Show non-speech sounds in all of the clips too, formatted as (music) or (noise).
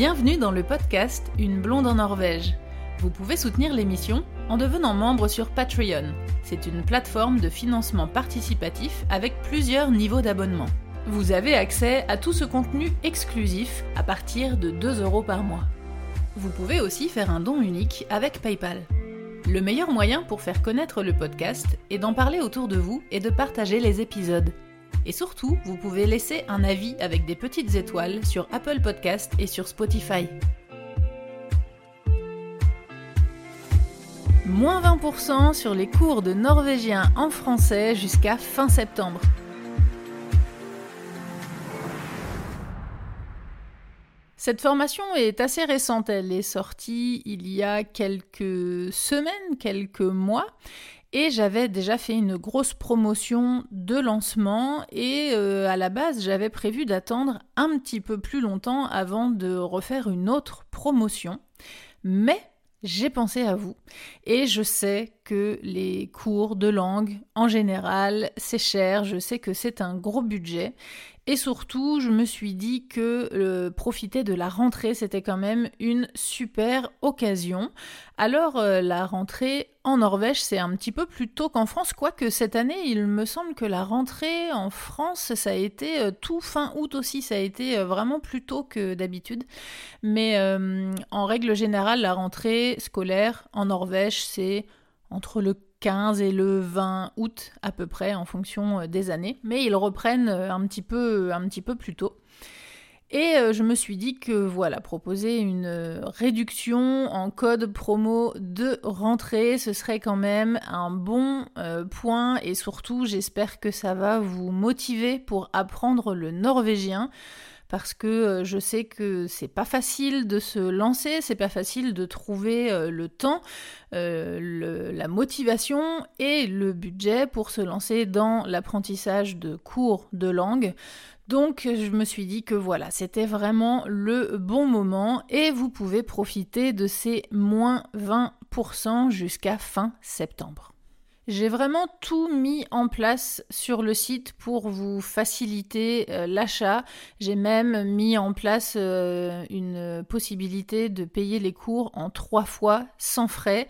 Bienvenue dans le podcast Une blonde en Norvège. Vous pouvez soutenir l'émission en devenant membre sur Patreon. C'est une plateforme de financement participatif avec plusieurs niveaux d'abonnement. Vous avez accès à tout ce contenu exclusif à partir de 2 euros par mois. Vous pouvez aussi faire un don unique avec PayPal. Le meilleur moyen pour faire connaître le podcast est d'en parler autour de vous et de partager les épisodes. Et surtout, vous pouvez laisser un avis avec des petites étoiles sur Apple Podcast et sur Spotify. Moins 20% sur les cours de norvégien en français jusqu'à fin septembre. Cette formation est assez récente, elle est sortie il y a quelques semaines, quelques mois, et j'avais déjà fait une grosse promotion de lancement et euh, à la base j'avais prévu d'attendre un petit peu plus longtemps avant de refaire une autre promotion. Mais j'ai pensé à vous. Et je sais que les cours de langue en général c'est cher, je sais que c'est un gros budget et surtout, je me suis dit que euh, profiter de la rentrée, c'était quand même une super occasion. Alors, euh, la rentrée en Norvège, c'est un petit peu plus tôt qu'en France, quoique cette année, il me semble que la rentrée en France, ça a été euh, tout fin août aussi, ça a été vraiment plus tôt que d'habitude. Mais en règle générale, la rentrée scolaire en Norvège, c'est entre le 15 et le 20 août à peu près en fonction euh, des années, mais ils reprennent euh, un petit peu, un petit peu plus tôt. Et euh, je me suis dit que voilà, proposer une réduction en code promo de rentrée, ce serait quand même un bon point. Et surtout j'espère que ça va vous motiver pour apprendre le norvégien parce que euh, je sais que c'est pas facile de se lancer, c'est pas facile de trouver euh, le temps, euh, la motivation et le budget pour se lancer dans l'apprentissage de cours de langue. Donc je me suis dit que voilà, c'était vraiment le bon moment et vous pouvez profiter de ces moins 20% jusqu'à fin septembre. J'ai vraiment tout mis en place sur le site pour vous faciliter euh, l'achat. J'ai même mis en place euh, une possibilité de payer les cours en trois fois sans frais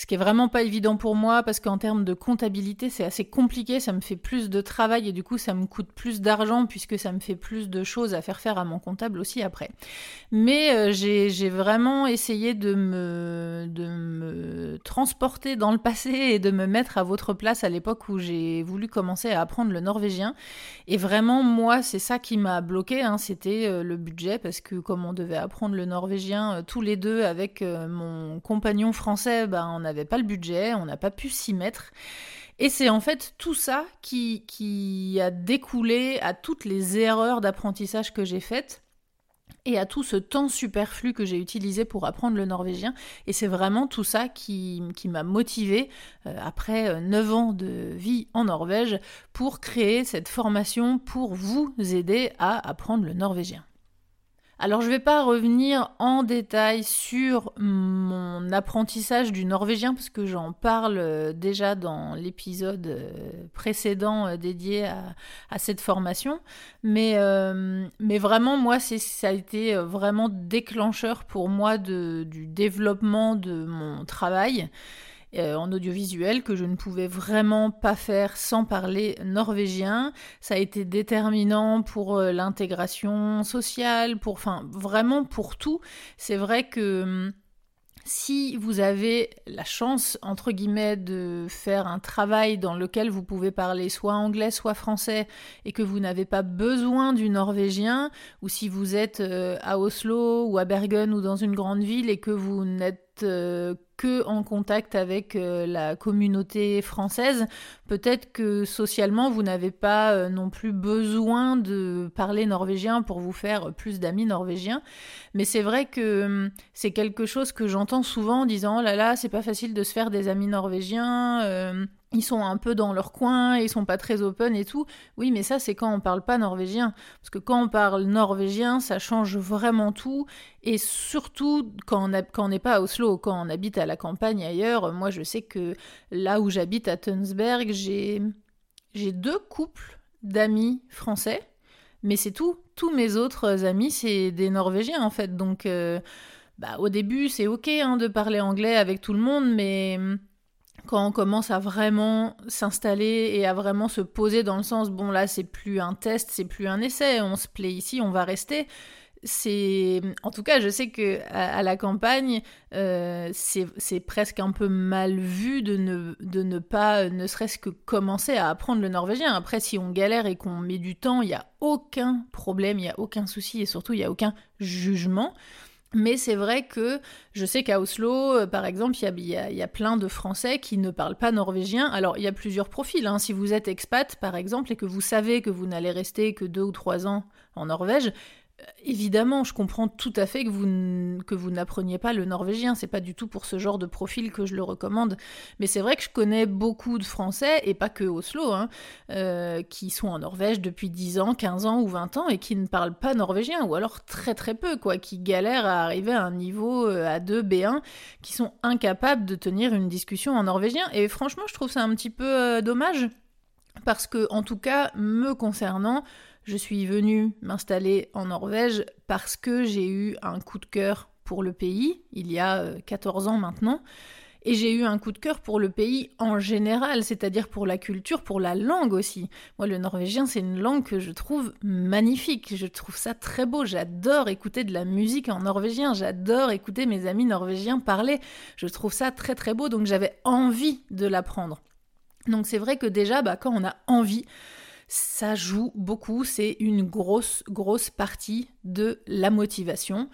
ce qui est vraiment pas évident pour moi parce qu'en termes de comptabilité, c'est assez compliqué, ça me fait plus de travail et du coup ça me coûte plus d'argent puisque ça me fait plus de choses à faire faire à mon comptable aussi après. Mais euh, j'ai vraiment essayé de me, de me transporter dans le passé et de me mettre à votre place à l'époque où j'ai voulu commencer à apprendre le norvégien. Et vraiment, moi, c'est ça qui m'a bloqué, hein, c'était euh, le budget parce que comme on devait apprendre le norvégien euh, tous les deux avec mon compagnon français, ben, on a n'avait pas le budget, on n'a pas pu s'y mettre. Et c'est en fait tout ça qui, qui a découlé à toutes les erreurs d'apprentissage que j'ai faites et à tout ce temps superflu que j'ai utilisé pour apprendre le norvégien. Et c'est vraiment tout ça qui, qui m'a motivé euh, après 9 ans de vie en Norvège pour créer cette formation pour vous aider à apprendre le norvégien. Alors je ne vais pas revenir en détail sur mon apprentissage du norvégien parce que j'en parle euh, déjà dans l'épisode euh, précédent euh, dédié à, cette formation. Mais, mais vraiment, moi, ça a été vraiment déclencheur pour moi du développement de mon travail. Euh, en audiovisuel que je ne pouvais vraiment pas faire sans parler norvégien. Ça a été déterminant pour euh, l'intégration sociale, pour, enfin, vraiment pour tout. C'est vrai que hum, si vous avez la chance, entre guillemets, de faire un travail dans lequel vous pouvez parler soit anglais, soit français, et que vous n'avez pas besoin du norvégien, ou si vous êtes euh, à Oslo ou à Bergen ou dans une grande ville et que vous n'êtes que en contact avec euh, la communauté française, peut-être que socialement vous n'avez pas euh, non plus besoin de parler norvégien pour vous faire plus d'amis norvégiens. Mais c'est vrai que hum, c'est quelque chose que j'entends souvent en disant oh là là, c'est pas facile de se faire des amis norvégiens. Ils sont un peu dans leur coin, ils sont pas très open et tout. Oui, mais ça, c'est quand on parle pas norvégien. Parce que quand on parle norvégien, ça change vraiment tout. Et surtout, quand on n'est pas à Oslo, quand on habite à la campagne ailleurs, moi, je sais que là où j'habite à Tunsberg, j'ai deux couples d'amis français Mais c'est tout. Tous mes autres amis, c'est des Norvégiens en fait. Donc, euh, bah, au début, c'est ok hein, de parler anglais avec tout le monde, mais quand on commence à vraiment s'installer et à vraiment se poser dans le sens, bon là, c'est plus un test, c'est plus un essai, on se plaît ici, on va rester. C'est en tout cas je sais que à, la campagne euh, c'est presque un peu mal vu de ne, de ne pas ne serait-ce que commencer à apprendre le norvégien. Après si on galère et qu'on met du temps il n'y a aucun problème il n'y a aucun souci et surtout il n'y a aucun jugement mais c'est vrai que je sais qu'à Oslo, euh, par exemple, il y, y a, plein de Français qui ne parlent pas norvégien. Alors, il y a plusieurs profils. Hein. Si vous êtes expat, par exemple, et que vous savez que vous n'allez rester que deux ou trois ans en Norvège, évidemment, je comprends tout à fait que vous, que vous n'appreniez pas le norvégien. C'est pas du tout pour ce genre de profil que je le recommande. Mais c'est vrai que je connais beaucoup de Français, et pas que Oslo, hein, euh, qui sont en Norvège depuis 10 ans, 15 ans ou 20 ans et qui ne parlent pas norvégien, ou alors très très peu, quoi, qui galèrent à arriver à un niveau euh, A2, B1, qui sont incapables de tenir une discussion en norvégien. Et franchement, je trouve ça un petit peu euh, dommage. Parce que, en tout cas, me concernant, je suis venue m'installer en Norvège parce que j'ai eu un coup de cœur pour le pays, il y a 14 euh, ans maintenant, et j'ai eu un coup de cœur pour le pays en général, c'est-à-dire pour la culture, pour la langue aussi. Moi, le norvégien, c'est une langue que je trouve magnifique, je trouve ça très beau, j'adore écouter de la musique en norvégien, j'adore écouter mes amis norvégiens parler, je trouve ça très très beau, donc j'avais envie de l'apprendre. Donc c'est vrai que déjà, bah, quand on a envie, ça joue beaucoup, c'est une grosse, grosse partie de la motivation.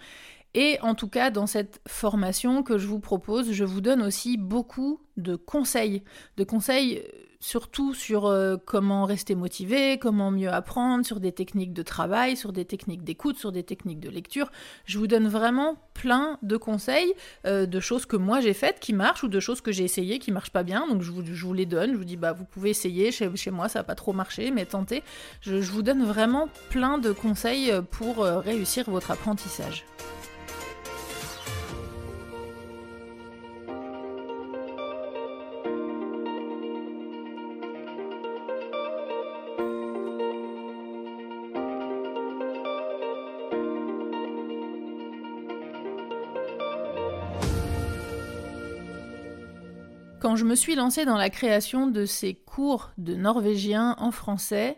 Et en tout cas, dans cette formation que je vous propose, je vous donne aussi beaucoup de conseils, de conseils euh, surtout sur euh, comment rester motivé, comment mieux apprendre, sur des techniques de travail, sur des techniques d'écoute, sur des techniques de lecture. Je vous donne vraiment plein de conseils, euh, de choses que moi j'ai faites qui marchent ou de choses que j'ai essayées qui marchent pas bien. Donc je vous, les donne, je vous dis bah vous pouvez essayer, chez, moi ça n'a pas trop marché, mais tentez. Je, je vous donne vraiment plein de conseils pour réussir votre apprentissage. Je me suis lancée dans la création de ces cours de norvégien en français,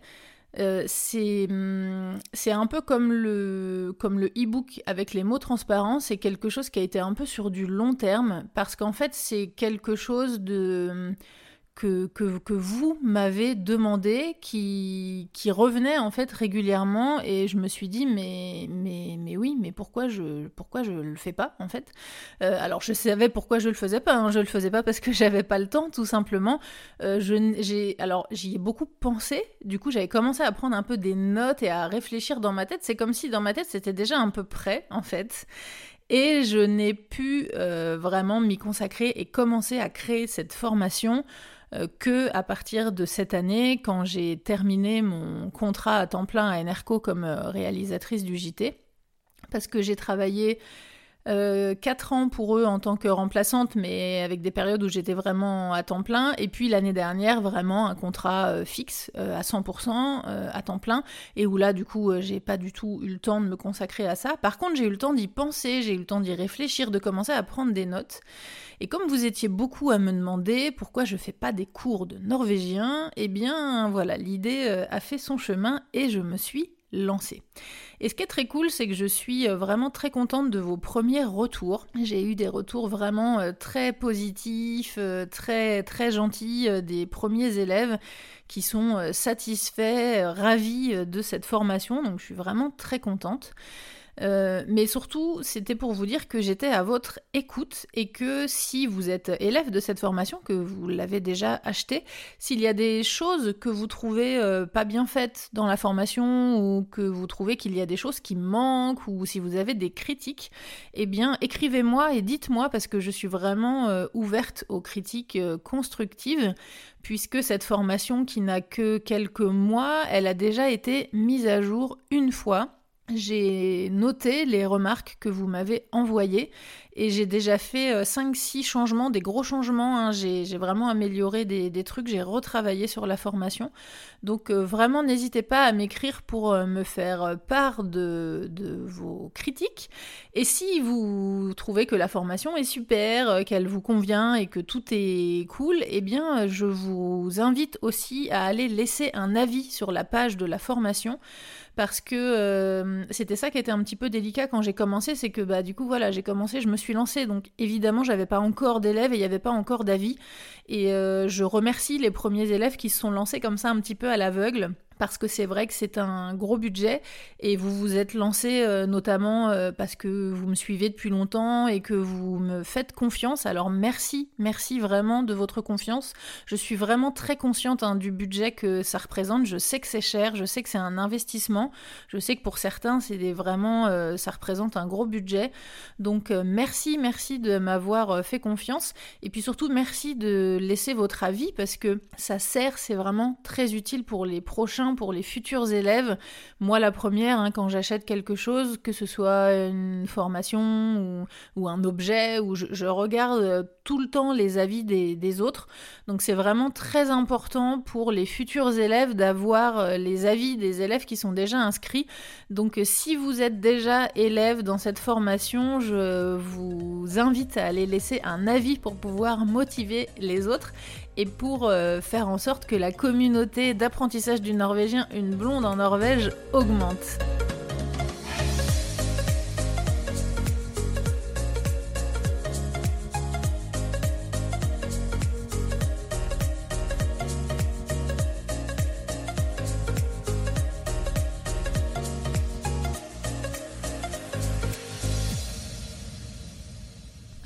euh, hum, c'est un peu comme le comme le e-book avec les mots transparents, c'est quelque chose qui a été un peu sur du long terme parce qu'en fait c'est quelque chose de hum, que, vous m'avez demandé, qui, qui revenait en fait régulièrement, et je me suis dit, mais, mais, mais oui, mais pourquoi je pourquoi je le fais pas en fait? Euh, Alors je savais pourquoi je le faisais pas, hein. je le faisais pas parce que (laughs) j'avais pas le temps, tout simplement. Euh, j'ai, alors j'y ai beaucoup pensé, du coup j'avais commencé à prendre un peu des notes et à réfléchir dans ma tête, c'est comme si dans ma tête c'était déjà un peu prêt en fait. Et je n'ai pu euh, vraiment m'y consacrer et commencer à créer cette formation euh, que à partir de cette année, quand j'ai terminé mon contrat à temps plein à Enerco comme euh, réalisatrice du JT, parce que j'ai travaillé euh, 4 ans pour eux en tant que remplaçante, mais avec des périodes où j'étais vraiment à temps plein. Et puis l'année dernière, vraiment un contrat euh, fixe à 100% à temps plein, et où là, du coup, j'ai pas du tout eu le temps de me consacrer à ça. Par contre, j'ai eu le temps d'y penser, j'ai eu le temps d'y réfléchir, de commencer à prendre des notes. Et comme vous étiez beaucoup à me demander pourquoi je fais pas des cours de norvégien, eh bien voilà, l'idée euh, a fait son chemin et je me suis lancée. Et ce qui est très cool, c'est que je suis euh, vraiment très contente de vos premiers retours. J'ai eu des retours vraiment euh, très positifs, très très gentils des premiers élèves qui sont satisfaits, ravis de cette formation. Donc je suis vraiment très contente. Euh, mais surtout, c'était pour vous dire que j'étais à votre écoute et que si vous êtes élève de cette formation, que vous l'avez déjà acheté, s'il y a des choses que vous trouvez euh, pas bien faites dans la formation ou que vous trouvez qu'il y a des choses qui manquent ou si vous avez des critiques, eh bien écrivez-moi et dites-moi parce que je suis vraiment euh, ouverte aux critiques constructives puisque cette formation qui n'a que quelques mois, elle a déjà été mise à jour une fois j'ai noté les remarques que vous m'avez envoyées et j'ai déjà fait 5-6 euh, changements, des gros changements. Hein. J'ai vraiment amélioré des, trucs, j'ai retravaillé sur la formation. Donc euh, vraiment, n'hésitez pas à m'écrire pour euh, me faire part de, vos critiques. Et si vous trouvez que la formation est super, qu'elle vous convient et que tout est cool, eh bien je vous invite aussi à aller laisser un avis sur la page de la formation parce que c'était ça qui était un petit peu délicat quand j'ai commencé, c'est que bah du coup voilà, j'ai commencé, je me suis lancée, donc évidemment j'avais pas encore d'élèves et il n'y avait pas encore d'avis. Et euh, je remercie les premiers élèves qui se sont lancés comme ça un petit peu à l'aveugle parce que c'est vrai que c'est un gros budget et vous vous êtes lancé euh, notamment euh, parce que vous me suivez depuis longtemps et que vous me faites confiance. Alors merci, merci vraiment de votre confiance. Je suis vraiment très consciente hein, du budget que ça représente. Je sais que c'est cher, je sais que c'est un investissement. Je sais que pour certains, c'est vraiment euh, ça représente un gros budget. Donc merci, merci de m'avoir fait confiance et puis surtout merci de laisser votre avis parce que ça sert, c'est vraiment très utile pour les prochains pour les futurs élèves. Moi, la première, hein, quand j'achète quelque chose, que ce soit une formation ou, un objet, où je, regarde euh, tout le temps les avis des, autres. Donc c'est vraiment très important pour les futurs élèves d'avoir euh, les avis des élèves qui sont déjà inscrits. Donc euh, si vous êtes déjà élève dans cette formation, je vous invite à aller laisser un avis pour pouvoir motiver les autres et pour euh, faire en sorte que la communauté d'apprentissage du norvégien Une blonde en Norvège augmente.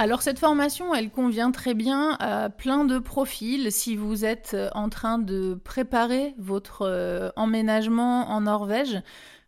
Alors cette formation, elle convient très bien à plein de profils. Si vous êtes euh, en train de préparer votre euh, emménagement en Norvège,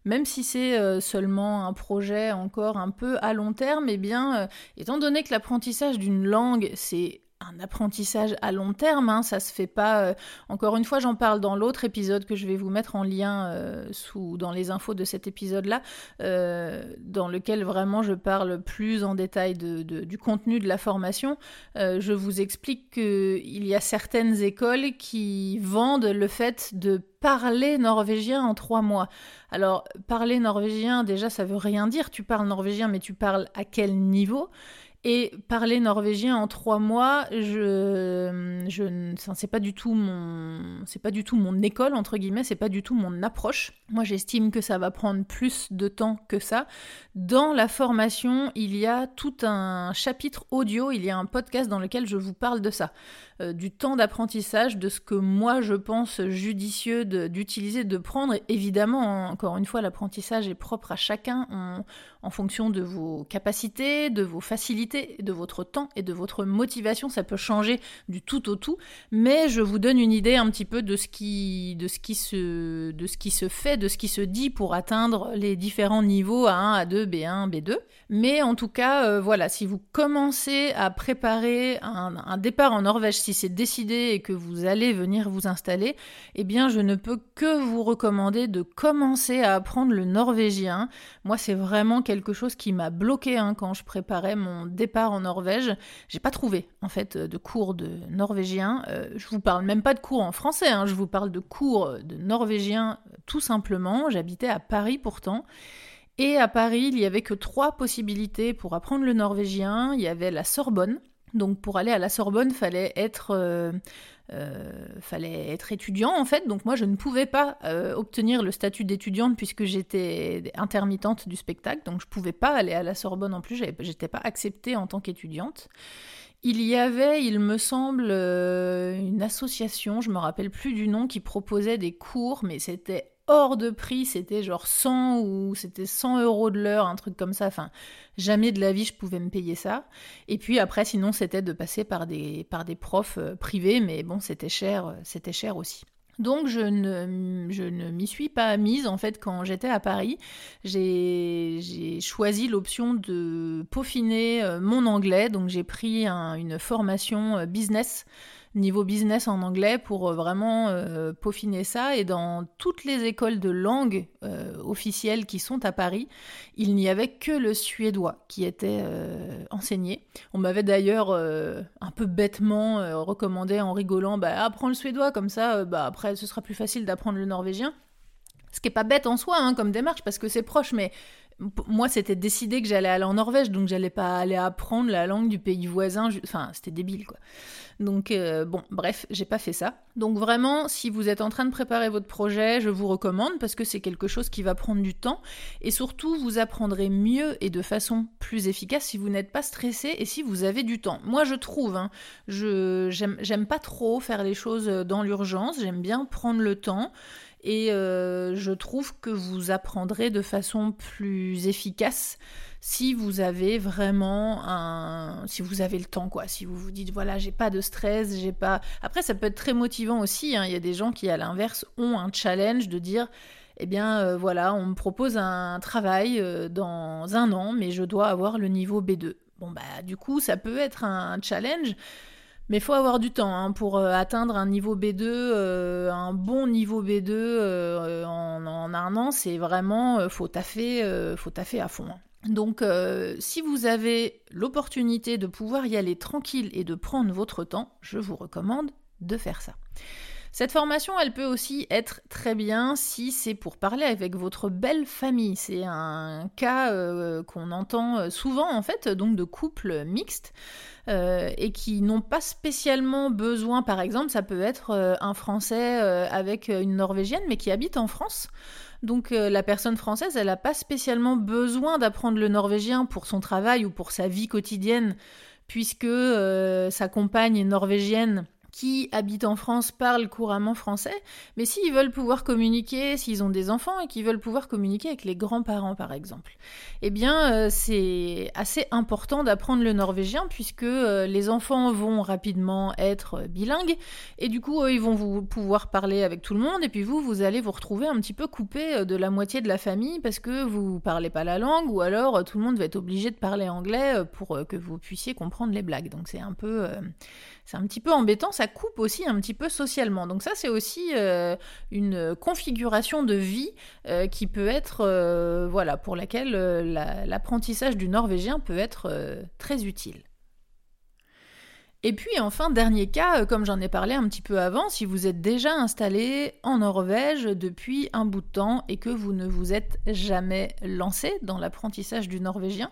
même si c'est euh, seulement un projet encore un peu à long terme, eh bien, étant donné que l'apprentissage d'une langue, c'est un apprentissage à long terme, hein, ça se fait pas. Euh, encore une fois, j'en parle dans l'autre épisode que je vais vous mettre en lien euh, sous dans les infos de cet épisode-là, euh, dans lequel vraiment je parle plus en détail du contenu de la formation. je vous explique qu'il y a certaines écoles qui vendent le fait de parler norvégien en trois mois. Alors, parler norvégien, déjà, ça veut rien dire. Tu parles norvégien, mais tu parles à quel niveau? Et parler norvégien en trois mois, je, je, c'est pas du tout mon, c'est pas du tout mon école entre guillemets, c'est pas du tout mon approche. Moi, j'estime que ça va prendre plus de temps que ça. Dans la formation, il y a tout un chapitre audio, il y a un podcast dans lequel je vous parle de ça. Euh, du temps d'apprentissage, de ce que moi je pense judicieux d'utiliser, de, prendre. évidemment, encore une fois, l'apprentissage est propre à chacun en, fonction de vos capacités, de vos facilités, de votre temps et de votre motivation. Ça peut changer du tout au tout, mais je vous donne une idée un petit peu de ce qui, de ce qui, se, de ce qui se fait, de ce qui se dit pour atteindre les différents niveaux A1, A2, B1, B2. Mais en tout cas, euh, voilà, si vous commencez à préparer un départ en Norvège, si c'est décidé et que vous allez venir vous installer, eh bien je ne peux que vous recommander de commencer à apprendre le norvégien. Moi, c'est vraiment quelque chose qui m'a bloqué hein, quand je préparais mon départ en Norvège. J'ai pas trouvé en fait de cours de norvégien. Euh, je vous parle même pas de cours en français, hein. je vous parle de cours de norvégien tout simplement. J'habitais à Paris pourtant. Et à Paris, il n'y avait que trois possibilités pour apprendre le norvégien. Il y avait la Sorbonne, donc pour aller à la Sorbonne, fallait être, euh, euh, fallait être étudiant en fait. Donc moi je ne pouvais pas euh, obtenir le statut d'étudiante puisque j'étais intermittente du spectacle. Donc je pouvais pas aller à la Sorbonne en plus. J'étais pas acceptée en tant qu'étudiante. Il y avait, il me semble, une association, je me rappelle plus du nom, qui proposait des cours, mais c'était hors de prix, c'était genre 100 ou c'était 100 euros de l'heure, un truc comme ça. Enfin, jamais de la vie je pouvais me payer ça. Et puis après, sinon, c'était de passer par des, par des profs euh, privés, mais bon, c'était cher, euh, c'était cher aussi. Donc je ne, je ne m'y suis pas mise en fait quand j'étais à Paris. J'ai choisi l'option de peaufiner euh, mon anglais, donc j'ai pris une formation business niveau business en anglais pour vraiment peaufiner ça. Et dans toutes les écoles de langue officielles qui sont à Paris, il n'y avait que le suédois qui était enseigné. On m'avait d'ailleurs un peu bêtement recommandé en rigolant, bah, apprends le suédois, comme ça, bah, après ce sera plus facile d'apprendre le norvégien. Ce qui est pas bête en soi hein, comme démarche parce que c'est proche, mais moi, c'était décidé que j'allais aller en Norvège, donc j'allais pas aller apprendre la langue du pays voisin. Enfin, c'était débile, quoi. Donc, euh, bon, bref, j'ai pas fait ça. Donc, vraiment, si vous êtes en train de préparer votre projet, je vous recommande parce que c'est quelque chose qui va prendre du temps. Et surtout, vous apprendrez mieux et de façon plus efficace si vous n'êtes pas stressé et si vous avez du temps. Moi, je trouve, hein, je j'aime pas trop faire les choses dans l'urgence. J'aime bien prendre le temps. Et euh, je trouve que vous apprendrez de façon plus efficace si vous avez vraiment un si vous avez le temps quoi. Si vous vous dites voilà j'ai pas de stress j'ai pas. Après ça peut être très motivant aussi hein. il y a des gens qui à l'inverse ont un challenge de dire eh bien euh, voilà on me propose un travail euh, dans un an mais je dois avoir le niveau B2 bon bah du coup ça peut être un challenge mais faut avoir du temps hein, pour euh, atteindre un niveau B2, euh, un bon niveau B2 euh, en, un an, c'est vraiment, faut taffer, faut taffer à fond. Hein. Donc si vous avez l'opportunité de pouvoir y aller tranquille et de prendre votre temps, je vous recommande de faire ça. Cette formation, elle peut aussi être très bien si c'est pour parler avec votre belle famille. C'est un cas euh, qu'on entend euh, souvent en fait, donc de couples mixtes. Euh, et qui n'ont pas spécialement besoin, par exemple, ça peut être un Français avec une Norvégienne, mais qui habite en France. Donc la personne française, elle n'a pas spécialement besoin d'apprendre le norvégien pour son travail ou pour sa vie quotidienne, puisque sa compagne est norvégienne qui habitent en France parlent couramment français, mais s'ils veulent pouvoir communiquer, s'ils ont des enfants et qu'ils veulent pouvoir communiquer avec les grands-parents par exemple, eh bien euh, c'est assez important d'apprendre le norvégien puisque euh, les enfants vont rapidement être bilingues et du coup ils vont vous pouvoir parler avec tout le monde et puis vous vous allez vous retrouver un petit peu coupé euh, de la moitié de la famille parce que vous parlez pas la langue ou alors tout le monde va être obligé de parler anglais pour que vous puissiez comprendre les blagues. Donc c'est un peu c'est un petit peu embêtant, ça coupe aussi un petit peu socialement. Donc ça, c'est aussi euh, une configuration de vie euh, qui peut être, euh, voilà, pour laquelle l'apprentissage du norvégien peut être très utile. Et puis enfin, dernier cas, comme j'en ai parlé un petit peu avant, si vous êtes déjà installé en Norvège depuis un bout de temps et que vous ne vous êtes jamais lancé dans l'apprentissage du norvégien,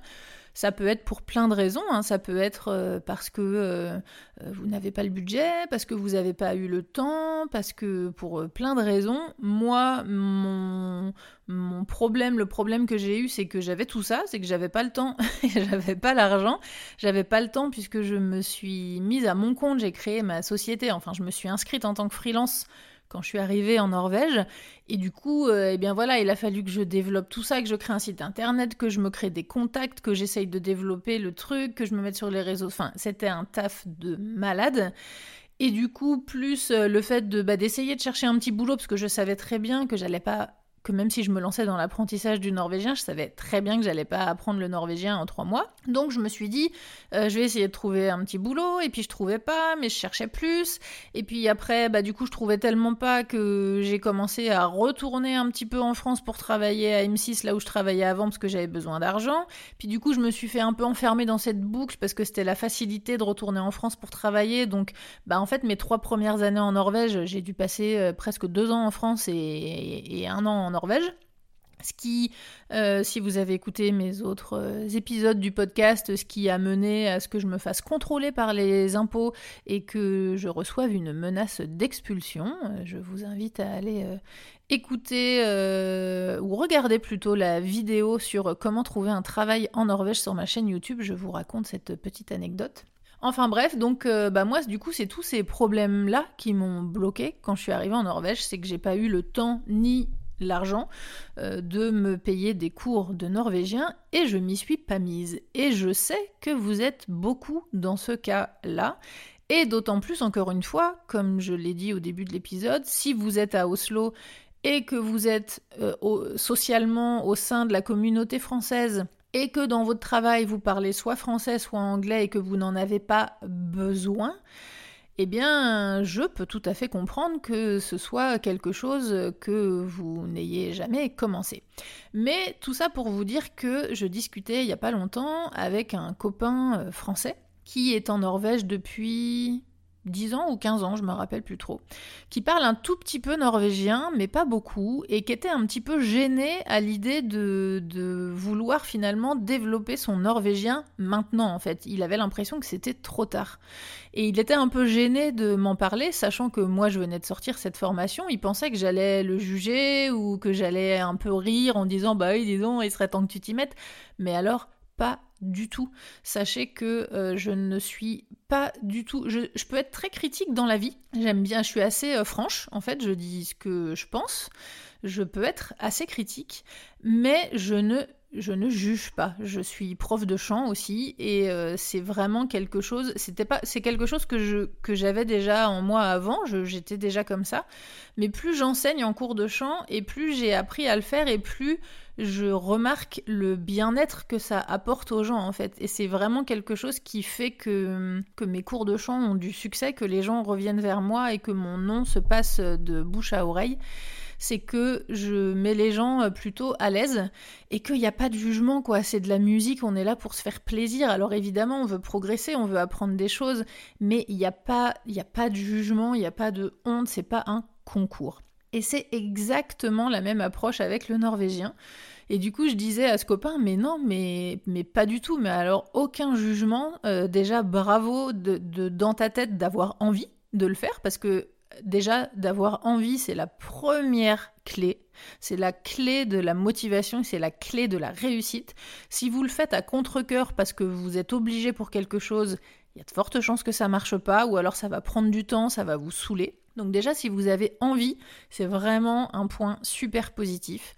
ça peut être pour plein de raisons. Hein. Ça peut être euh, parce que euh, euh, vous n'avez pas le budget, parce que vous n'avez pas eu le temps, parce que pour plein de raisons. Moi, mon, mon problème, le problème que j'ai eu, c'est que j'avais tout ça, c'est que j'avais pas le temps, (laughs) j'avais pas l'argent, j'avais pas le temps puisque je me suis mise à mon compte, j'ai créé ma société, enfin je me suis inscrite en tant que freelance quand je suis arrivée en Norvège. Et du coup, euh, eh bien voilà, il a fallu que je développe tout ça, que je crée un site internet, que je me crée des contacts, que j'essaye de développer le truc, que je me mette sur les réseaux. Enfin, c'était un taf de malade. Et du coup, plus euh, le fait de bah, d'essayer de chercher un petit boulot, parce que je savais très bien que j'allais pas que même si je me lançais dans l'apprentissage du norvégien, je savais très bien que j'allais pas apprendre le norvégien en trois mois. Donc je me suis dit, euh, je vais essayer de trouver un petit boulot, et puis je trouvais pas, mais je cherchais plus. Et puis après, bah du coup, je trouvais tellement pas que j'ai commencé à retourner un petit peu en France pour travailler à M6, là où je travaillais avant, parce que j'avais besoin d'argent. Puis du coup, je me suis fait un peu enfermer dans cette boucle parce que c'était la facilité de retourner en France pour travailler. Donc, bah en fait, mes trois premières années en Norvège, j'ai dû passer euh, presque deux ans en France et, un an en Norvège. Ce qui, euh, si vous avez écouté mes autres euh, épisodes du podcast, ce qui a mené à ce que je me fasse contrôler par les impôts et que je reçoive une menace d'expulsion. Euh, je vous invite à aller écouter ou regarder plutôt la vidéo sur comment trouver un travail en Norvège sur ma chaîne YouTube. Je vous raconte cette petite anecdote. Enfin bref, donc bah moi du coup c'est tous ces problèmes là qui m'ont bloqué quand je suis arrivée en Norvège, c'est que j'ai pas eu le temps ni l'argent euh, de me payer des cours de norvégien et je m'y suis pas mise. Et je sais que vous êtes beaucoup dans ce cas-là. Et d'autant plus, encore une fois, comme je l'ai dit au début de l'épisode, si vous êtes à Oslo et que vous êtes euh, socialement au sein de la communauté française et que dans votre travail vous parlez soit français soit anglais et que vous n'en avez pas besoin, eh bien, je peux tout à fait comprendre que ce soit quelque chose que vous n'ayez jamais commencé. Mais tout ça pour vous dire que je discutais il n'y a pas longtemps avec un copain euh, français qui est en Norvège depuis 10 ans ou 15 ans, je me rappelle plus trop, qui parle un tout petit peu norvégien, mais pas beaucoup, et qui était un petit peu gêné à l'idée de, de, vouloir finalement développer son norvégien maintenant, en fait. Il avait l'impression que c'était trop tard. Et il était un peu gêné de m'en parler, sachant que moi je venais de sortir cette formation, il pensait que j'allais le juger ou que j'allais un peu rire en disant bah oui, disons, il serait temps que tu t'y mettes. Mais alors, pas du tout. Sachez que euh, je ne suis pas du tout. Je, peux être très critique dans la vie. J'aime bien, je suis assez euh, franche, en fait, je dis ce que je pense. Je peux être assez critique, mais je ne je ne juge pas. Je suis prof de chant aussi et euh, c'est vraiment quelque chose. C'était pas, c'est quelque chose que je que j'avais déjà en moi avant. j'étais déjà comme ça. Mais plus j'enseigne en cours de chant et plus j'ai appris à le faire et plus je remarque le bien-être que ça apporte aux gens en fait. Et c'est vraiment quelque chose qui fait que, que mes cours de chant ont du succès, que les gens reviennent vers moi et que mon nom se passe de bouche à oreille. C'est que je mets les gens euh, plutôt à l'aise et qu'il n'y a pas de jugement quoi. C'est de la musique, on est là pour se faire plaisir. Alors évidemment, on veut progresser, on veut apprendre des choses, mais il n'y a, pas, il a pas de jugement, il n'y a pas de honte, c'est pas un concours. Et c'est exactement la même approche avec le norvégien. Et du coup, je disais à ce copain, mais non, mais, mais pas du tout. Mais alors, aucun jugement. Euh, déjà, bravo de, dans ta tête d'avoir envie de le faire, parce que déjà, d'avoir envie, c'est la première clé. C'est la clé de la motivation, c'est la clé de la réussite. Si vous le faites à contre-coeur parce que vous êtes obligé pour quelque chose, il y a de fortes chances que ça marche pas, ou alors ça va prendre du temps, ça va vous saouler. Donc déjà, si vous avez envie, c'est vraiment un point super positif.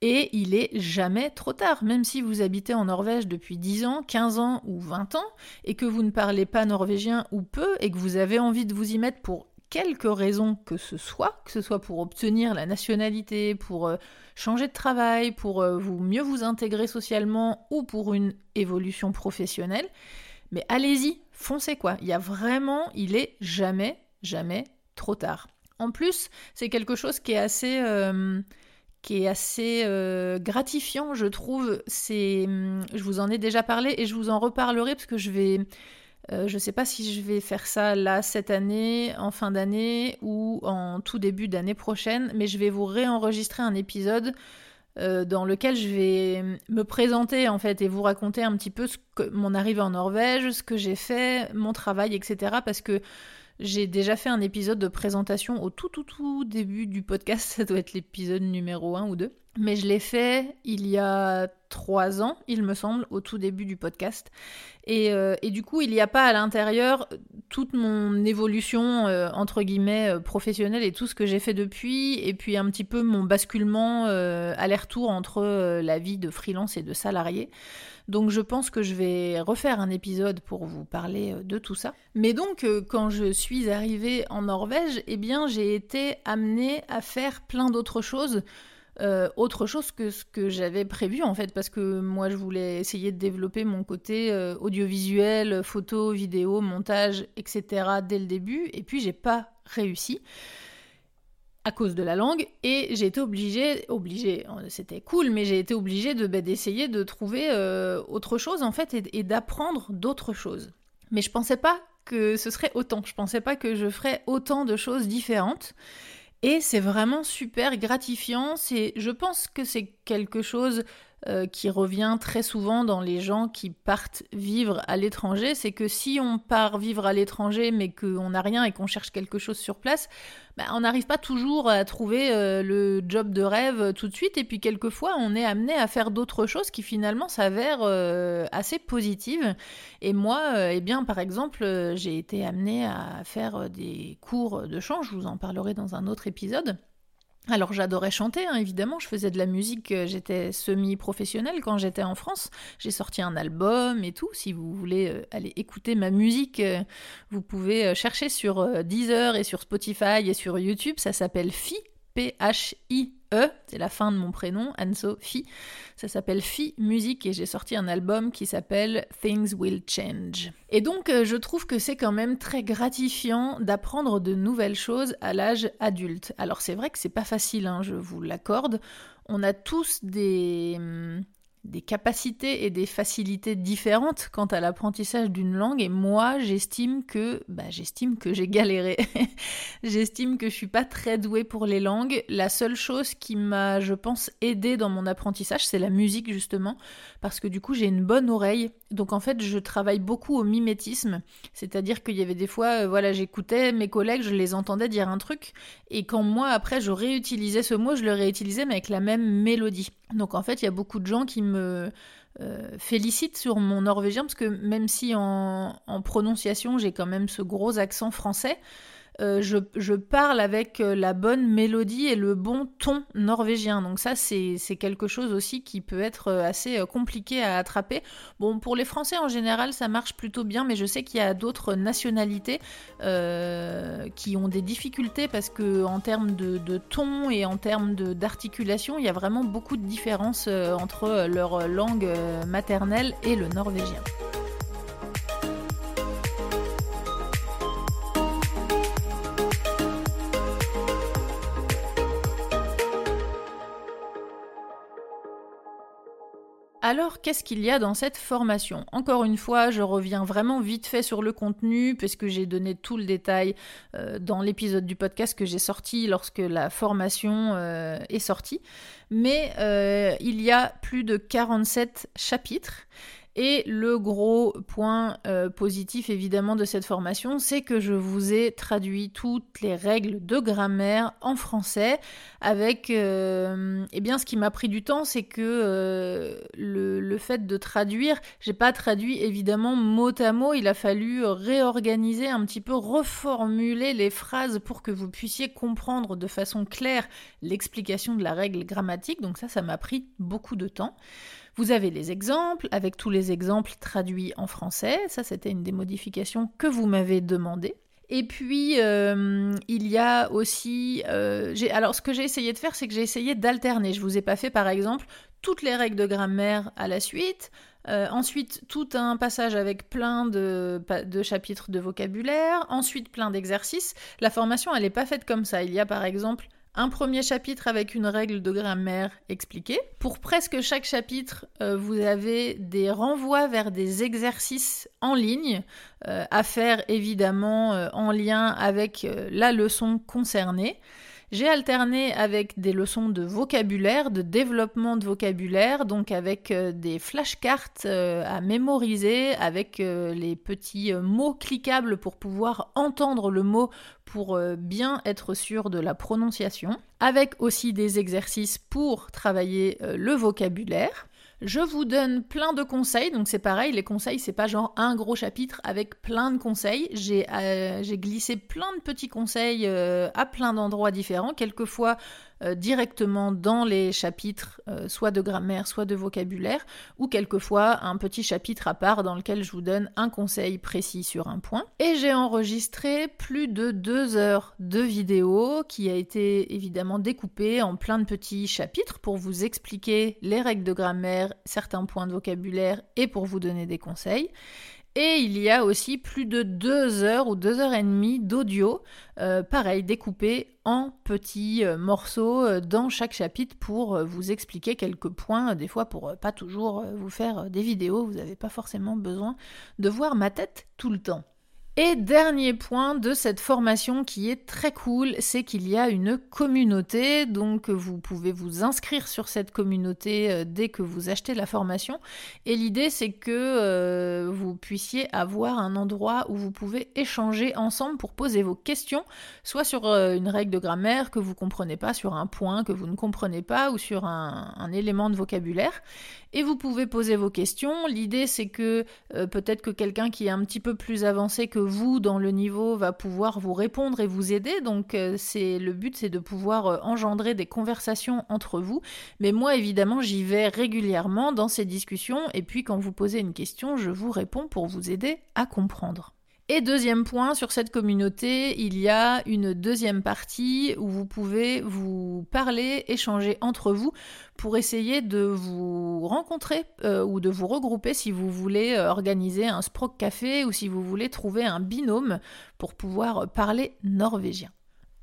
Et il est jamais trop tard, même si vous habitez en Norvège depuis 10 ans, 15 ans ou 20 ans, et que vous ne parlez pas norvégien ou peu, et que vous avez envie de vous y mettre pour quelque raison que ce soit, que ce soit pour obtenir la nationalité, pour euh, changer de travail, pour euh, vous mieux vous intégrer socialement ou pour une évolution professionnelle, mais allez-y, foncez quoi. Il y a vraiment, il est jamais, jamais trop tard. En plus, c'est quelque chose qui est assez, euh, qui est assez gratifiant, je trouve. C'est, je vous en ai déjà parlé et je vous en reparlerai parce que je vais, euh, je ne sais pas si je vais faire ça là cette année, en fin d'année ou en tout début d'année prochaine, mais je vais vous réenregistrer un épisode dans lequel je vais me présenter en fait et vous raconter un petit peu mon arrivée en Norvège, ce que j'ai fait, mon travail, etc. Parce que j'ai déjà fait un épisode de présentation au tout tout tout début du podcast, (laughs) ça doit être l'épisode numéro 1 ou 2. Mais je l'ai fait il y a trois ans, il me semble, au tout début du podcast. Et, euh, du coup, il n'y a pas à l'intérieur toute mon évolution, euh, entre guillemets, euh, professionnelle et tout ce que j'ai fait depuis, et puis un petit peu mon basculement aller-retour entre la vie de freelance et de salarié. Donc je pense que je vais refaire un épisode pour vous parler de tout ça. Mais donc quand je suis arrivée en Norvège, eh bien j'ai été amenée à faire plein d'autres choses euh, autre chose que ce que j'avais prévu en fait, parce que moi je voulais essayer de développer mon côté euh, audiovisuel, photo, vidéo, montage, etc. dès le début, et puis j'ai pas réussi à cause de la langue et j'ai été obligée, obligée, c'était cool, mais j'ai été obligée de bah, d'essayer de trouver euh, autre chose en fait et, et d'apprendre d'autres choses. Mais je pensais pas que ce serait autant, je pensais pas que je ferais autant de choses différentes. Et c'est vraiment super gratifiant. C'est, je pense que c'est quelque chose euh, qui revient très souvent dans les gens qui partent vivre à l'étranger, c'est que si on part vivre à l'étranger mais qu'on n'a rien et qu'on cherche quelque chose sur place, bah, on n'arrive pas toujours à trouver euh, le job de rêve tout de suite et puis quelquefois on est amené à faire d'autres choses qui finalement s'avèrent euh, assez positives. Et moi, eh bien par exemple, j'ai été amenée à faire des cours de chant, je vous en parlerai dans un autre épisode. Alors j'adorais chanter, hein, évidemment, je faisais de la musique, euh, j'étais semi-professionnelle quand j'étais en France, j'ai sorti un album et tout, si vous voulez euh, aller écouter ma musique, euh, vous pouvez chercher sur Deezer et sur Spotify et sur YouTube, ça s'appelle Phi, P-H-I-E, c'est la fin de mon prénom, Anne-Sophie. Ça s'appelle Phi Music et j'ai sorti un album qui s'appelle Things Will Change. Et donc euh, je trouve que c'est quand même très gratifiant d'apprendre de nouvelles choses à l'âge adulte. Alors c'est vrai que c'est pas facile, hein, je vous l'accorde. On a tous des hum, des capacités et des facilités différentes quant à l'apprentissage d'une langue et moi j'estime que bah, j'estime que j'ai galéré. (laughs) J'estime que je suis pas très douée pour les langues. La seule chose qui m'a je pense aidé dans mon apprentissage c'est la musique justement parce que du coup j'ai une bonne oreille donc en fait je travaille beaucoup au mimétisme. C'est-à-dire qu'il y avait des fois euh, voilà j'écoutais mes collègues je les entendais dire un truc. Et quand moi après je réutilisais ce mot je le réutilisais mais avec la même mélodie. Donc en fait, il y a beaucoup de gens qui me euh, félicitent sur mon norvégien, parce que même si en prononciation j'ai quand même ce gros accent français, euh, je, parle avec euh, la bonne mélodie et le bon ton norvégien. Donc ça, c'est quelque chose aussi qui peut être euh, assez compliqué à attraper. Bon, pour les Français en général, ça marche plutôt bien, mais je sais qu'il y a d'autres nationalités qui ont des difficultés parce que en termes de, de ton et en termes d'articulation, il y a vraiment beaucoup de différences entre leur langue maternelle et le norvégien. Alors, qu'est-ce qu'il y a dans cette formation? Encore une fois, je reviens vraiment vite fait sur le contenu, puisque j'ai donné tout le détail euh, dans l'épisode du podcast que j'ai sorti lorsque la formation euh, est sortie. Mais euh, il y a plus de 47 chapitres. Et le gros point euh, positif évidemment de cette formation, c'est que je vous ai traduit toutes les règles de grammaire en français avec... Euh, eh bien ce qui m'a pris du temps, c'est que euh, le, le, fait de traduire, j'ai pas traduit évidemment mot à mot, il a fallu réorganiser un petit peu, reformuler les phrases pour que vous puissiez comprendre de façon claire l'explication de la règle grammatique, donc ça, ça m'a pris beaucoup de temps. Vous avez les exemples, avec tous les exemples traduits en français. Ça, c'était une des modifications que vous m'avez demandé. Et puis, euh, il y a aussi... Euh, alors, ce que j'ai essayé de faire, c'est que j'ai essayé d'alterner. Je vous ai pas fait, par exemple, toutes les règles de grammaire à la suite. Euh, ensuite, tout un passage avec plein de chapitres de vocabulaire. Ensuite, plein d'exercices. La formation, elle n'est pas faite comme ça. Il y a, par exemple, un premier chapitre avec une règle de grammaire expliquée. Pour presque chaque chapitre, euh, vous avez des renvois vers des exercices en ligne euh, à faire évidemment euh, en lien avec la leçon concernée. J'ai alterné avec des leçons de vocabulaire, de développement de vocabulaire, donc avec des flashcards à mémoriser, avec les petits mots cliquables pour pouvoir entendre le mot pour euh, bien être sûr de la prononciation, avec aussi des exercices pour travailler euh, le vocabulaire. Je vous donne plein de conseils, donc c'est pareil, les conseils c'est pas genre un gros chapitre avec plein de conseils. J'ai euh, glissé plein de petits conseils à plein d'endroits différents, quelquefois euh, directement dans les chapitres, euh, soit de grammaire, soit de vocabulaire, ou quelquefois un petit chapitre à part dans lequel je vous donne un conseil précis sur un point. Et j'ai enregistré plus de deux heures de vidéo qui a été évidemment découpée en plein de petits chapitres pour vous expliquer les règles de grammaire, certains points de vocabulaire et pour vous donner des conseils. Et il y a aussi plus de deux heures ou deux heures et demie d'audio, euh, pareil, découpé en petits euh, morceaux euh, dans chaque chapitre pour vous expliquer quelques points, des fois pour pas toujours vous faire des vidéos, vous n'avez pas forcément besoin de voir ma tête tout le temps. Et dernier point de cette formation qui est très cool, c'est qu'il y a une communauté, donc vous pouvez vous inscrire sur cette communauté euh, dès que vous achetez la formation. Et l'idée c'est que euh, vous puissiez avoir un endroit où vous pouvez échanger ensemble pour poser vos questions, soit sur euh, une règle de grammaire que vous comprenez pas, sur un point que vous ne comprenez pas, ou sur un, élément de vocabulaire et vous pouvez poser vos questions. L'idée c'est que peut-être que quelqu'un qui est un petit peu plus avancé que vous dans le niveau va pouvoir vous répondre et vous aider. Donc euh, c'est le but c'est de pouvoir euh, engendrer des conversations entre vous. Mais moi évidemment j'y vais régulièrement dans ces discussions et puis quand vous posez une question je vous réponds pour vous aider à comprendre. Et deuxième point, sur cette communauté, il y a une deuxième partie où vous pouvez vous parler, échanger entre vous pour essayer de vous rencontrer euh, ou de vous regrouper si vous voulez euh, organiser un Sprock Café ou si vous voulez trouver un binôme pour pouvoir parler norvégien.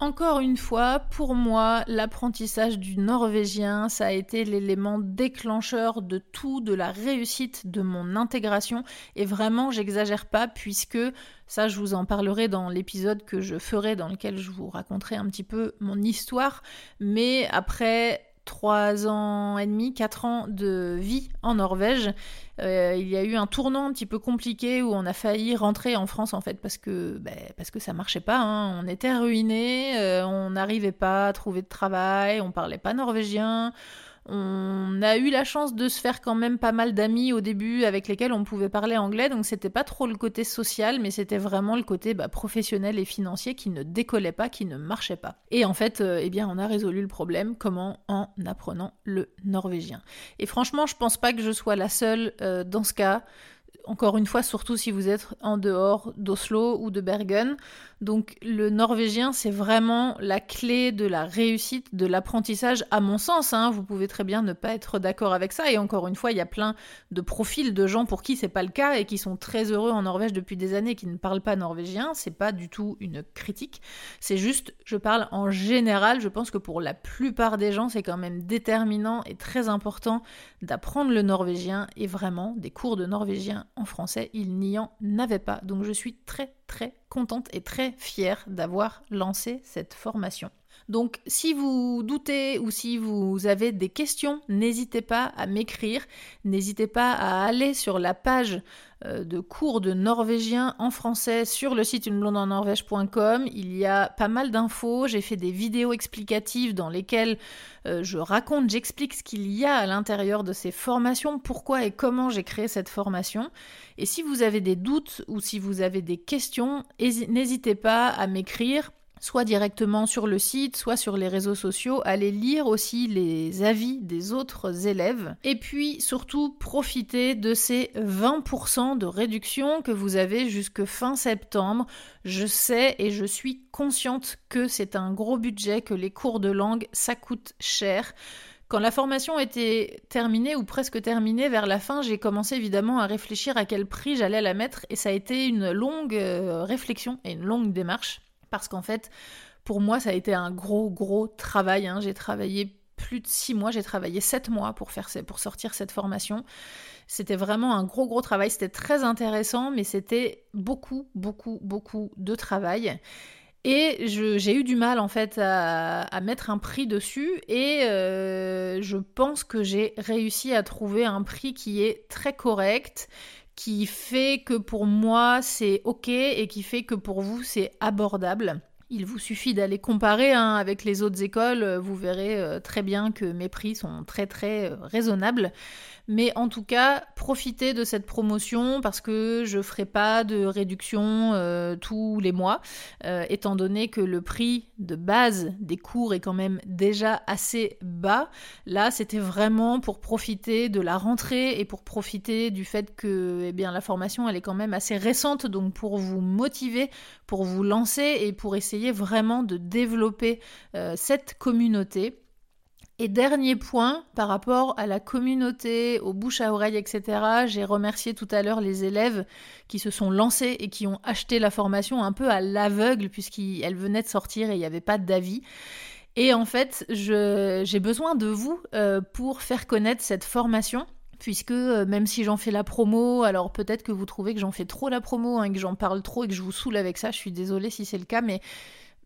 Encore une fois, pour moi, l'apprentissage du norvégien, ça a été l'élément déclencheur de tout, de la réussite de mon intégration. Et vraiment, j'exagère pas, puisque ça, je vous en parlerai dans l'épisode que je ferai, dans lequel je vous raconterai un petit peu mon histoire. Mais après trois ans et demi, quatre ans de vie en Norvège, euh, il y a eu un tournant un petit peu compliqué où on a failli rentrer en France en fait parce que ben, parce que ça marchait pas. Hein. On était ruinés, euh, on n'arrivait pas à trouver de travail, on parlait pas norvégien. On a eu la chance de se faire quand même pas mal d'amis au début avec lesquels on pouvait parler anglais, donc c'était pas trop le côté social, mais c'était vraiment le côté bah, professionnel et financier qui ne décollait pas, qui ne marchait pas. Et en fait, euh, eh bien, on a résolu le problème. Comment En apprenant le norvégien. Et franchement, je pense pas que je sois la seule euh, dans ce cas encore une fois, surtout si vous êtes en dehors d'Oslo ou de Bergen. Donc le norvégien, c'est vraiment la clé de la réussite, de l'apprentissage, à mon sens. Hein. Vous pouvez très bien ne pas être d'accord avec ça. Et encore une fois, il y a plein de profils de gens pour qui c'est pas le cas et qui sont très heureux en Norvège depuis des années, qui ne parlent pas norvégien. C'est pas du tout une critique. C'est juste, je parle en général. Je pense que pour la plupart des gens, c'est quand même déterminant et très important d'apprendre le norvégien. Et vraiment, des cours de norvégien en français, il n'y en avait pas. Donc je suis très très contente et très fière d'avoir lancé cette formation. Donc si vous doutez ou si vous avez des questions, n'hésitez pas à m'écrire, n'hésitez pas à aller sur la page euh, de cours de norvégien en français sur le site uneblondenorvège.com. Il y a pas mal d'infos, j'ai fait des vidéos explicatives dans lesquelles euh, je raconte, j'explique ce qu'il y a à l'intérieur de ces formations, pourquoi et comment j'ai créé cette formation. Et si vous avez des doutes ou si vous avez des questions, n'hésitez pas à m'écrire soit directement sur le site, soit sur les réseaux sociaux. Allez lire aussi les avis des autres élèves. Et puis surtout, profitez de ces 20% de réduction que vous avez jusque fin septembre. Je sais et je suis consciente que c'est un gros budget, que les cours de langue, ça coûte cher. Quand la formation était terminée ou presque terminée vers la fin, j'ai commencé évidemment à réfléchir à quel prix j'allais la mettre et ça a été une longue euh, réflexion et une longue démarche parce qu'en fait, pour moi, ça a été un gros, gros travail. Hein. J'ai travaillé plus de six mois, j'ai travaillé sept mois pour, faire, sortir cette formation. C'était vraiment un gros, gros travail. C'était très intéressant, mais c'était beaucoup, beaucoup, beaucoup de travail. Et j'ai eu du mal en fait à, mettre un prix dessus et euh, je pense que j'ai réussi à trouver un prix qui est très correct, qui fait que pour moi c'est ok et qui fait que pour vous c'est abordable. Il vous suffit d'aller comparer hein, avec les autres écoles, vous verrez euh, très bien que mes prix sont très très euh, raisonnables. Mais en tout cas, profitez de cette promotion parce que je ferai pas de réduction euh, tous les mois, euh, étant donné que le prix de base des cours est quand même déjà assez bas. Là, c'était vraiment pour profiter de la rentrée et pour profiter du fait que eh la formation, elle est quand même assez récente, donc pour vous motiver, pour vous lancer et pour essayer vraiment de développer euh, cette communauté. Et dernier point, par rapport à la communauté, aux bouches à oreille, etc., j'ai remercié tout à l'heure les élèves qui se sont lancés et qui ont acheté la formation un peu à l'aveugle, puisqu'elle venait de sortir et il n'y avait pas d'avis. Et en fait, j'ai besoin de vous euh, pour faire connaître cette formation puisque euh, même si j'en fais la promo, alors peut-être que vous trouvez que j'en fais trop la promo hein, que j'en parle trop et que je vous saoule avec ça, je suis désolée si c'est le cas, mais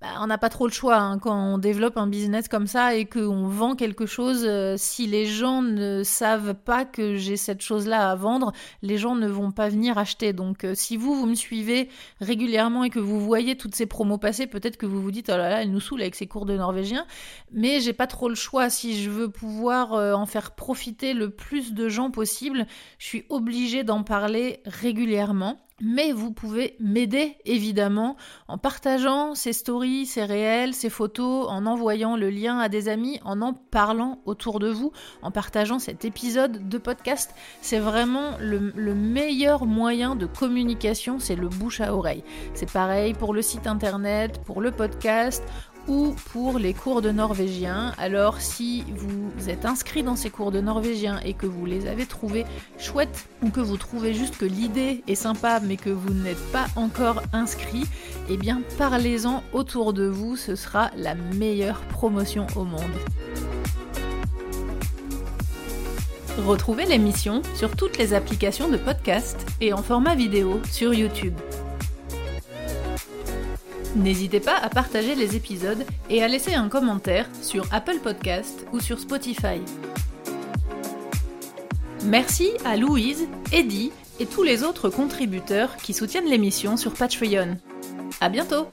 bah, on n'a pas trop le choix hein. quand on développe un business comme ça et qu'on vend quelque chose. Euh, si les gens ne savent pas que j'ai cette chose-là à vendre, les gens ne vont pas venir acheter. Donc, euh, si vous, vous me suivez régulièrement et que vous voyez toutes ces promos passer, peut-être que vous vous dites oh là là, elle nous saoule avec ses cours de norvégien. Mais j'ai pas trop le choix. Si je veux pouvoir euh, en faire profiter le plus de gens possible, je suis obligée d'en parler régulièrement. Mais vous pouvez m'aider évidemment en partageant ces stories, ces réels, ces photos, en envoyant le lien à des amis, en en parlant autour de vous, en partageant cet épisode de podcast. C'est vraiment le, le, meilleur moyen de communication, c'est le bouche à oreille. C'est pareil pour le site internet, pour le podcast ou pour les cours de norvégien. Alors si vous êtes inscrit dans ces cours de norvégien et que vous les avez trouvés chouettes ou que vous trouvez juste que l'idée est sympa mais que vous n'êtes pas encore inscrit, eh bien parlez-en autour de vous, ce sera la meilleure promotion au monde. Retrouvez l'émission sur toutes les applications de podcast et en format vidéo sur YouTube. N'hésitez pas à partager les épisodes et à laisser un commentaire sur Apple Podcast ou sur Spotify. Merci à Louise, Eddie et tous les autres contributeurs qui soutiennent l'émission sur Patreon. À bientôt!